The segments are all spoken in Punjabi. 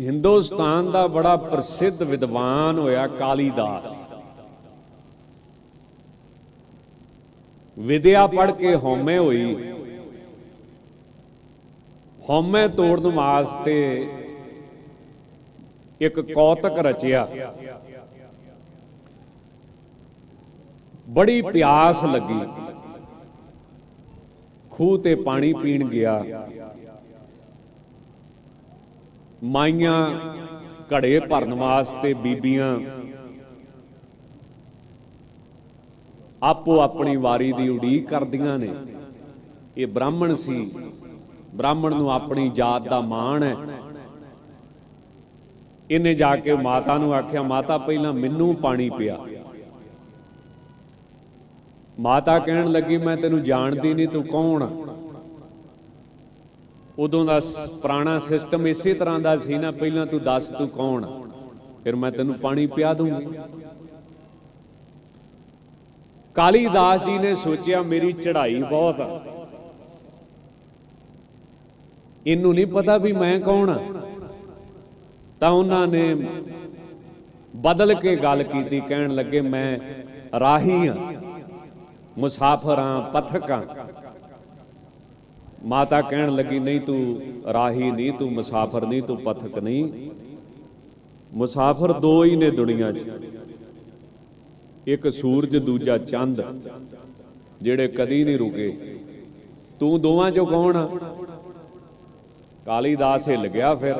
ਹਿੰਦੁਸਤਾਨ ਦਾ ਬੜਾ ਪ੍ਰਸਿੱਧ ਵਿਦਵਾਨ ਹੋਇਆ ਕਾਲੀਦਾਸ। ਵਿਦਿਆ ਪੜ੍ਹ ਕੇ ਹਉਮੈ ਹੋਈ। ਹਉਮੈ ਤੋੜਨ ਵਾਸਤੇ ਇੱਕ ਕੌਤਕ ਰਚਿਆ। ਬੜੀ ਪਿਆਸ ਲੱਗੀ। ਖੂਹ ਤੇ ਪਾਣੀ ਪੀਣ ਗਿਆ। ਮਾਈਆਂ ਘੜੇ ਭਰਨ ਵਾਸਤੇ ਬੀਬੀਆਂ। ਆਪੋ ਆਪਣੀ ਵਾਰੀ ਦੀ ਉਡੀਕ ਕਰਦੀਆਂ ਨੇ। ਇਹ ਬ੍ਰਾਹਮਣ ਸੀ। ਬ੍ਰਾਹਮਣ ਨੂੰ ਆਪਣੀ ਜਾਤ ਦਾ ਮਾਣ ਹੈ। ਇਹਨੇ ਜਾ ਕੇ ਮਾਤਾ ਨੂੰ ਆਖਿਆ, ਮਾਤਾ, ਪਹਿਲਾਂ ਮੈਨੂੰ ਪਾਣੀ ਪਿਆ। ਮਾਤਾ ਕਹਿਣ ਲੱਗੀ, ਮੈਂ ਤੈਨੂੰ ਜਾਣਦੀ ਨਹੀਂ, ਤੂੰ ਕੌਣ ਆ? ਉਦੋਂ ਦਾ ਸ- ਪੁਰਾਣਾ ਸਿਸਟਮ ਇਸੇ ਤਰ੍ਹਾਂ ਦਾ ਸੀ ਨਾ, ਪਹਿਲਾਂ ਤੂੰ ਦੱਸ ਤੂੰ ਕੌਣ? ਆ ਫਿਰ ਮੈਂ ਤੈਨੂੰ ਪਾਣੀ ਪਿਆ ਦੂੰਗੀ। ਕਾਲੀਦਾਸ ਜੀ ਨੇ ਸੋਚਿਆ, ਮੇਰੀ ਚੜ੍ਹਾਈ ਬਹੁਤ ਆ। ਇਹਨੂੰ ਨਹੀਂ ਪਤਾ ਵੀ ਮੈਂ ਕੌਣ ਆ। ਤਾਂ ਉਹਨਾਂ ਨੇ ਬਦਲ ਕੇ ਗੱਲ ਕੀਤੀ, ਕਹਿਣ ਲੱਗੇ, ਮੈਂ ਰਾਹੀ ਆ, ਮੁਸਾਫਰ ਆ ਪਥਕ ਆ। ਮਾਤਾ ਕਹਿਣ ਲੱਗੀ, ਨਹੀਂ ਤੂੰ ਰਾਹੀ ਨਹੀਂ, ਤੂੰ ਮੁਸਾਫਰ ਨਹੀਂ, ਤੂੰ ਪਥਕ ਨਹੀਂ। ਮੁਸਾਫਰ ਦੋ ਹੀ ਨੇ ਦੁਨੀਆ 'ਚ। ਇੱਕ ਸੂਰਜ, ਦੂਜਾ ਚੰਦ, ਜਿਹੜੇ ਕਦੀ ਨਹੀਂ ਰੁਕੇ। ਤੂੰ ਦੋਵਾਂ 'ਚੋਂ ਕੌਣ ਆ? ਕਾਲੀਦਾਸ ਹਿੱਲ ਗਿਆ ਫਿਰ।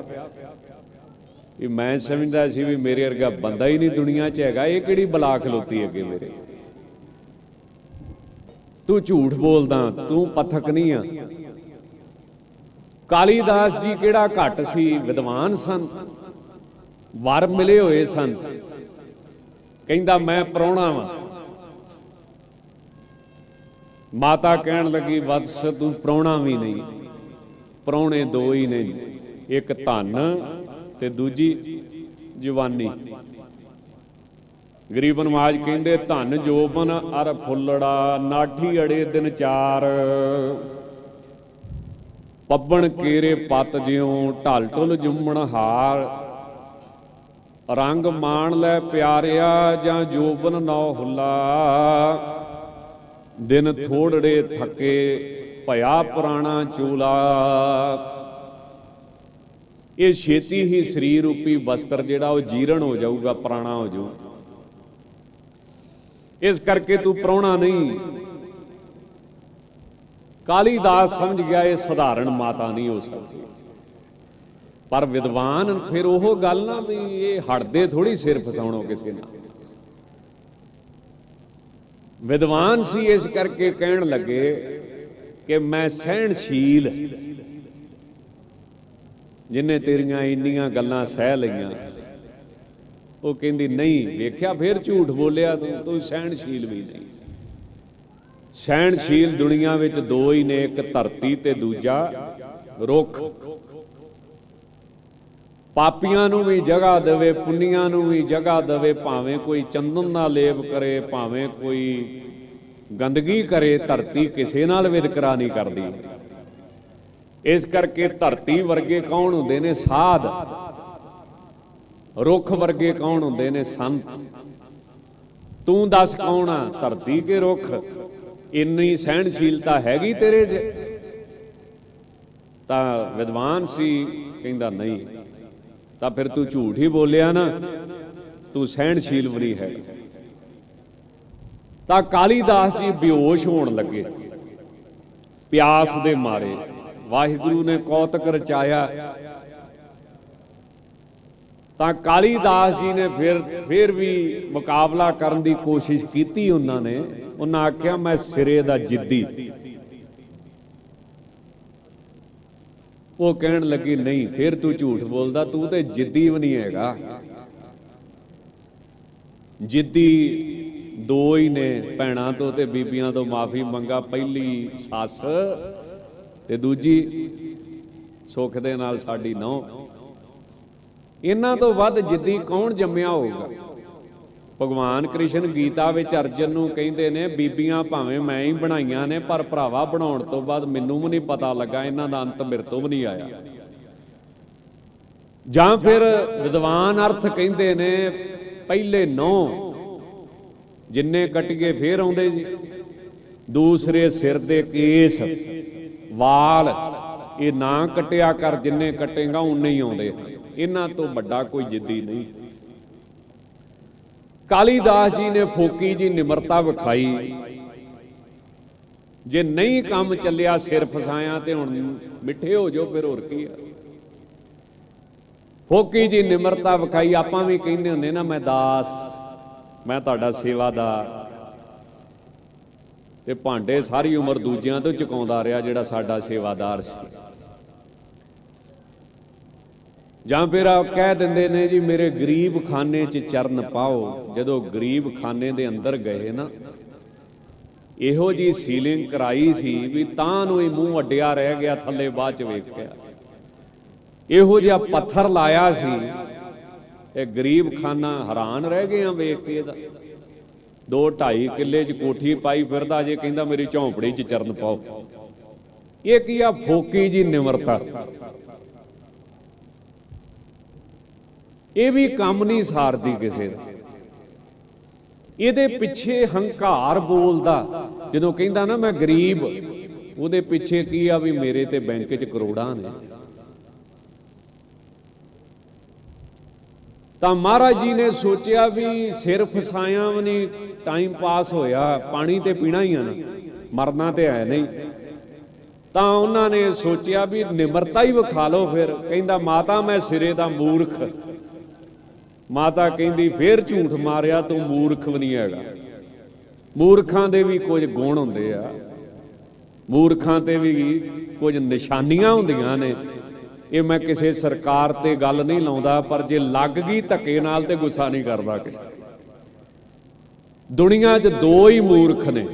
ਇਹ ਮੈਂ ਸਮਝਦਾ ਸੀ ਵੀ ਮੇਰੇ ਵਰਗਾ ਬੰਦਾ ਹੀ ਨਹੀਂ ਦੁਨੀਆ 'ਚ ਹੈਗਾ, ਇਹ ਕਿਹੜੀ ਬਲਾ ਖਲੋਤੀ ਅੱਗੇ ਮੇਰੇ? ਤੂੰ ਝੂਠ ਬੋਲਦਾ, ਤੂੰ ਪਥਕ ਨਹੀਂ ਆ। ਕਾਲੀਦਾਸ ਜੀ ਕਿਹੜਾ ਘੱਟ ਸੀ? ਵਿਦਵਾਨ ਸਨ। ਵਰ ਮਿਲੇ ਹੋਏ ਸਨ। ਕਹਿੰਦਾ, ਮੈਂ ਪ੍ਰਾਹੁਣਾ ਵਾਂ। ਮਾਤਾ ਕਹਿਣ ਲੱਗੀ ਵਤਸ ਤੂੰ ਪ੍ਰਾਹੁਣਾ ਵੀ ਨਹੀਂ। ਪ੍ਰਾਹੁਣੇ ਦੋ ਹੀ ਨੇ। ਇੱਕ ਧਨ ਤੇ ਦੂਜੀ ਜਵਾਨੀ। ਗਰੀਬ ਨਵਾਜ ਕਹਿੰਦੇ, ਧਨ ਜੋਬਨ ਅਰ ਫੁੱਲੜਾ, ਨਾਠੀ ਅੜੇ ਦਿਨ ਚਾਰ। ਪੱਬਣ ਕੇਰੇ ਪਤ ਜਿਉ ਢਲ ਢੁਲ ਜੁੰਮਣ ਹਾਰ। ਰੰਗ ਮਾਣ ਲੈ ਪਿਆਰਿਆ ਜਾਂ ਜੋਬਨ ਨੌ ਹੁੱਲਾ। ਦਿਨ ਥੋੜੜੇ ਥੱਕੇ ਭਇਆ ਪੁਰਾਣਾ ਚੂਲਾ। ਇਹ ਛੇਤੀ ਹੀ ਸਰੀਰ ਰੂਪੀ ਵਸਤਰ ਜਿਹੜਾ ਉਹ ਜੀਰਣ ਹੋ ਜਾਊਗਾ, ਪੁਰਾਣਾ ਹੋ ਜਾਊ। ਇਸ ਕਰਕੇ ਤੂੰ ਪ੍ਰਾਹੁਣਾ ਨਹੀਂ ਕਾਲੀਦਾਸ ਸਮਝ ਗਿਆ ਇਹ ਸਧਾਰਨ ਮਾਤਾ ਨਹੀਂ ਹੋ ਸਕਦੀ। ਪਰ ਵਿਦਵਾਨ ਫਿਰ ਉਹ ਗੱਲ ਨਾ ਵੀ ਇਹ ਹਟਦੇ ਥੋੜੀ ਸਿਰ ਫਸਾਉਣੋ ਕਿਸੇ ਨਾਲ। ਵਿਦਵਾਨ ਸੀ ਇਸ ਕਰਕੇ ਕਹਿਣ ਲੱਗੇ ਕਿ ਮੈਂ ਸਹਿਣਸ਼ੀਲ। ਜਿਨੇ ਤੇਰੀਆਂ ਇੰਨੀਆਂ ਗੱਲਾਂ ਸਹਿ ਲਈਆਂ, ਉਹ ਕਹਿੰਦੀ, ਨਹੀਂ, ਵੇਖਿਆ ਫਿਰ ਝੂਠ ਬੋਲਿਆ ਤੂੰ ਤੂੰ ਸਹਿਣਸ਼ੀਲ ਵੀ ਨਹੀਂ। ਸਹਿਣਸ਼ੀਲ ਦੁਨੀਆ ਵਿੱਚ ਦੋ ਹੀ ਨੇ, ਇੱਕ ਧਰਤੀ ਤੇ ਦੂਜਾ ਰੁੱਖ। ਪਾਪੀਆਂ ਨੂੰ ਵੀ ਜਗ੍ਹਾ ਦੇਵੇ, ਪੁੰਨੀਆਂ ਨੂੰ ਵੀ ਜਗ੍ਹਾ ਦੇਵੇ, ਭਾਵੇਂ ਕੋਈ ਚੰਦਨ ਦਾ ਲੇਪ ਕਰੇ, ਭਾਵੇਂ ਕੋਈ ਗੰਦਗੀ ਕਰੇ, ਧਰਤੀ ਕਿਸੇ ਨਾਲ ਵਿਤਕਰਾ ਨਹੀਂ ਕਰਦੀ। ਇਸ ਕਰਕੇ ਧਰਤੀ ਵਰਗੇ ਕੌਣ ਹੁੰਦੇ ਨੇ? ਸਾਧ। ਰੁੱਖ ਵਰਗੇ ਕੌਣ ਹੁੰਦੇ ਨੇ? ਸੰਤ। ਤੂੰ ਦੱਸ ਕੌਣ ਆ? ਧਰਤੀ ਕੇ ਰੁੱਖ? ਇੰਨੀ ਸਹਿਣਸ਼ੀਲਤਾ ਹੈਗੀ ਤੇਰੇ 'ਚ? ਤਾਂ ਵਿਦਵਾਨ ਸੀ, ਕਹਿੰਦਾ ਨਹੀਂ। ਤਾਂ ਫਿਰ ਤੂੰ ਝੂਠ ਹੀ ਬੋਲਿਆ ਨਾ, ਤੂੰ ਸਹਿਣਸ਼ੀਲ ਵੀ ਨਹੀਂ ਹੈ। ਤਾਂ ਕਾਲੀਦਾਸ ਜੀ ਬੇਹੋਸ਼ ਹੋਣ ਲੱਗੇ। ਪਿਆਸ ਦੇ ਮਾਰੇ, ਵਾਹਿਗੁਰੂ ਨੇ ਕੌਤਕ ਰਚਾਇਆ। ਤਾਂ ਕਾਲੀਦਾਸ ਜੀ ਨੇ ਫਿਰ ਫਿਰ ਵੀ ਮੁਕਾਬਲਾ ਕਰਨ ਦੀ ਕੋਸ਼ਿਸ਼ ਕੀਤੀ ਉਹਨਾਂ ਨੇ। ਉਹਨਾਂ ਆਖਿਆ, ਮੈਂ ਸਿਰੇ ਦਾ ਜਿੱਦੀ। ਉਹ ਕਹਿਣ ਲੱਗੀ, ਨਹੀਂ, ਫਿਰ ਤੂੰ ਝੂਠ ਬੋਲਦਾ, ਤੂੰ ਤੇ ਜਿੱਦੀ ਵੀ ਨਹੀਂ ਹੈਗਾ। ਜਿੱਦੀ ਦੋ ਹੀ ਨੇ, ਭੈਣਾਂ ਤੋਂ ਤੇ ਬੀਬੀਆਂ ਤੋਂ ਮਾਫੀ ਮੰਗਾ ਪਹਿਲੀ ਸੱਸ ਤੇ ਦੂਜੀ ਸੁੱਖ ਦੇ ਨਾਲ ਸਾਡੀ ਨੌ ਇਹਨਾਂ ਤੋਂ ਵੱਧ ਜਿੱਦੀ ਕੌਣ ਜੰਮਿਆ ਹੋਊਗਾ? ਭਗਵਾਨ ਕ੍ਰਿਸ਼ਨ ਗੀਤਾ ਵਿੱਚ ਅਰਜਨ ਨੂੰ ਕਹਿੰਦੇ ਨੇ, ਬੀਬੀਆਂ ਭਾਵੇਂ ਮੈਂ ਹੀ ਬਣਾਈਆਂ ਨੇ, ਪਰ ਭਰਾਵਾ ਬਣਾਉਣ ਤੋਂ ਬਾਅਦ ਮੈਨੂੰ ਵੀ ਨਹੀਂ ਪਤਾ ਲੱਗਾ, ਇਹਨਾਂ ਦਾ ਅੰਤ ਮੇਰੇ ਤੋਂ ਵੀ ਨਹੀਂ ਆਇਆ। ਜਾਂ ਫਿਰ ਵਿਦਵਾਨ ਅਰਥ ਕਹਿੰਦੇ ਨੇ, ਪਹਿਲੇ ਨੌ ਜਿੰਨੇ ਕਟੀਏ ਫੇਰ ਆਉਂਦੇ ਜੀ। ਦੂਸਰੇ ਸਿਰ ਦੇ ਕੇਸ, ਵਾਲ, ਇਹ ਨਾ ਕਟਿਆ ਕਰ, ਜਿੰਨੇ ਕਟੇਗਾ, ਉਨੇ ਹੀ ਆਉਂਦੇ। ਇਹਨਾਂ ਤੋਂ ਵੱਡਾ ਕੋਈ ਜਿੱਦੀ ਨਹੀਂ। ਕਾਲੀਦਾਸ ਜੀ ਨੇ ਫੋਕੀ ਜੀ ਨਿਮਰਤਾ ਵਿਖਾਈ। ਜੇ ਨਹੀਂ ਕੰਮ ਚੱਲਿਆ ਸਿਰ ਫਸਾਇਆ ਤੇ ਹੁਣ ਮਿੱਠੇ ਹੋ ਜਾਓ, ਫਿਰ ਹੋਰ ਕੀ ਆ। ਫੋਕੀ ਜੀ ਨਿਮਰਤਾ ਵਿਖਾਈ, ਆਪਾਂ ਵੀ ਕਹਿੰਦੇ ਹੁੰਦੇ ਨਾ, ਮੈਂ ਦਾਸ, ਮੈਂ ਤੁਹਾਡਾ ਸੇਵਾਦਾਰ। ਤੇ ਭਾਂਡੇ ਸਾਰੀ ਉਮਰ ਦੂਜਿਆਂ ਤੋਂ ਚੁਕਾਉਂਦਾ ਰਿਹਾ ਜਿਹੜਾ ਸਾਡਾ ਸੇਵਾਦਾਰ ਸੀ। ਜਾਂ ਫਿਰ ਆ ਕਹਿ ਦਿੰਦੇ ਨੇ ਜੀ, ਮੇਰੇ ਗਰੀਬ ਖਾਨੇ 'ਚ ਚਰਨ ਪਾਓ। ਜਦੋਂ ਗਰੀਬ ਖਾਨੇ ਦੇ ਅੰਦਰ ਗਏ ਨਾ, ਇਹੋ ਜੀ ਸੀਲਿੰਗ ਕਰਾਈ ਸੀ ਵੀ ਤਾਂ ਨੂੰ ਹੀ ਮੂੰਹ ਅੱਡਿਆ ਰਹਿ ਗਿਆ, ਥੱਲੇ ਬਾਅਦ ਚ ਵੇਖਿਆ ਇਹੋ ਜਿਹਾ ਪੱਥਰ ਲਾਇਆ ਸੀ, ਇਹ ਗਰੀਬ ਖਾਨਾ ਹੈਰਾਨ ਰਹਿ ਗਏ ਆ ਵੇਖ ਕੇ ਇਹਦਾ। 2 2.5 ਕਿੱਲੇ ਚ ਕੋਠੀ ਪਾਈ ਫਿਰਦਾ, ਜੇ ਕਹਿੰਦਾ ਮੇਰੀ ਝੌਂਪੜੀ ਚ ਚਰਨ ਪਾਓ। ਇਹ ਕੀ ਆ, ਫੋਕੀ ਜੀ ਨਿਮਰਤਾ। ਇਹ ਵੀ ਕੰਮ ਨਹੀਂ ਸਾਰਦੀ ਕਿਸੇ ਦਾ। ਇਹਦੇ ਪਿੱਛੇ ਹੰਕਾਰ ਬੋਲਦਾ। ਜਦੋਂ ਕਹਿੰਦਾ ਨਾ ਮੈਂ ਗਰੀਬ, ਉਹਦੇ ਪਿੱਛੇ ਕੀ ਆ ਵੀ ਮੇਰੇ ਤੇ ਬੈਂਕ 'ਚ ਕਰੋੜਾਂ ਨੇ। ਤਾਂ ਮਹਾਰਾਜ ਜੀ ਨੇ ਸੋਚਿਆ ਵੀ ਸਿਰ ਫਸਾਇਆ ਵੀ ਨਹੀਂ, ਟਾਈਮ ਪਾਸ ਹੋਇਆ, ਪਾਣੀ ਤੇ ਪੀਣਾ ਹੀ ਆ ਨਾ, ਮਰਨਾ ਤੇ ਹੈ ਨਹੀਂ। ਤਾਂ ਉਹਨਾਂ ਨੇ ਸੋਚਿਆ ਵੀ ਨਿਮਰਤਾ ਹੀ ਵਿਖਾ ਲਓ ਫਿਰ, ਕਹਿੰਦਾ ਮਾਤਾ ਮੈਂ ਸਿਰੇ ਦਾ ਮੂਰਖ। ਮਾਤਾ ਕਹਿੰਦੀ, ਫੇਰ ਝੂਠ ਮਾਰਿਆ ਤੂੰ ਮੂਰਖ ਵੀ ਨਹੀਂ ਹੈਗਾ। ਮੂਰਖਾਂ ਦੇ ਵੀ ਕੁਝ ਗੁਣ ਹੁੰਦੇ ਆ। ਮੂਰਖਾਂ ਤੇ ਵੀ ਕੁਝ ਨਿਸ਼ਾਨੀਆਂ ਹੁੰਦੀਆਂ ਨੇ। ਇਹ ਮੈਂ ਕਿਸੇ ਸਰਕਾਰ ਤੇ ਗੱਲ ਨਹੀਂ ਲਾਉਂਦਾ, ਪਰ ਜੇ ਲੱਗ ਗਈ ਧੱਕੇ ਨਾਲ ਤੇ ਗੁੱਸਾ ਨਹੀਂ ਕਰਦਾ ਕਿਸੇ। ਦੁਨੀਆ 'ਚ ਦੋ ਹੀ ਮੂਰਖ ਨੇ।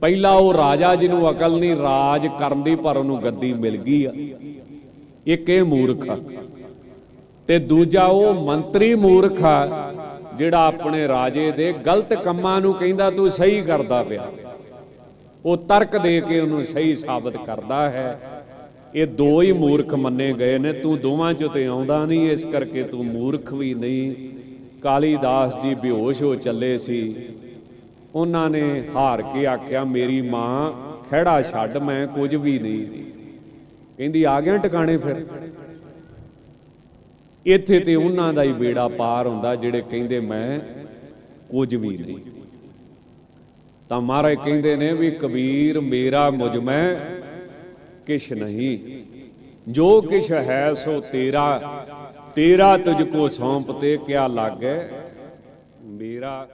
ਪਹਿਲਾ ਉਹ ਰਾਜਾ ਜਿਹਨੂੰ ਅਕਲ ਨਹੀਂ, ਰਾਜ ਕਰਨ ਦੀ ਪਰ ਉਹਨੂੰ ਗੱਦੀ ਮਿਲ ਗਈ ਆ। ਇੱਕ ਇਹ ਮੂਰਖ ਆ। ਤੇ ਦੂਜਾ ਉਹ ਮੰਤਰੀ ਮੂਰਖ ਆ, ਜਿਹੜਾ ਆਪਣੇ ਰਾਜੇ ਦੇ ਗਲਤ ਕੰਮਾਂ ਨੂੰ ਕਹਿੰਦਾ ਤੂੰ ਸਹੀ ਕਰਦਾ ਪਿਆ। ਉਹ ਤਰਕ ਦੇ ਕੇ ਉਹਨੂੰ ਸਹੀ ਸਾਬਤ ਕਰਦਾ ਹੈ। ਇਹ ਦੋ ਹੀ ਮੂਰਖ ਮੰਨੇ ਗਏ ਨੇ, ਤੂੰ ਦੋਵਾਂ ਚੋਂ ਤੇ ਆਉਂਦਾ ਨਹੀਂ, ਇਸ ਕਰਕੇ ਤੂੰ ਮੂਰਖ ਵੀ ਨਹੀਂ। ਕਾਲੀਦਾਸ ਜੀ ਬੇਹੋਸ਼ ਹੋ ਚੱਲੇ ਸੀ। ਉਹਨਾਂ ਨੇ ਹਾਰ ਕੇ ਆਖਿਆ, ਮੇਰੀ ਮਾਂ, ਖਹਿੜਾ ਛੱਡ, ਮੈਂ ਕੁਝ ਵੀ ਨਹੀਂ। ਕਹਿੰਦੀ, ਆ ਗਿਆ ਟਿਕਾਣੇ ਫਿਰ? ਇੱਥੇ ਤੇ ਉਹਨਾਂ ਦਾ ਹੀ ਬੇੜਾ ਪਾਰ ਹੁੰਦਾ ਜਿਹੜੇ ਕਹਿੰਦੇ ਮੈਂ ਕੁਝ ਵੀ ਨਹੀਂ। ਤਾਂ ਮਹਾਰਾਜ ਕਹਿੰਦੇ ਨੇ ਵੀ ਕਬੀਰ ਮੇਰਾ ਮੁਝ ਮੈਂ ਕਿਛ ਨਹੀਂ। ਜੋ ਕਿਛ ਹੈ ਸੋ ਤੇਰਾ ਤੇਰਾ ਤੁਝ ਕੋ ਸੌਂਪ ਤੇ ਕਿਆ ਲਾਗੇ? ਮੇਰਾ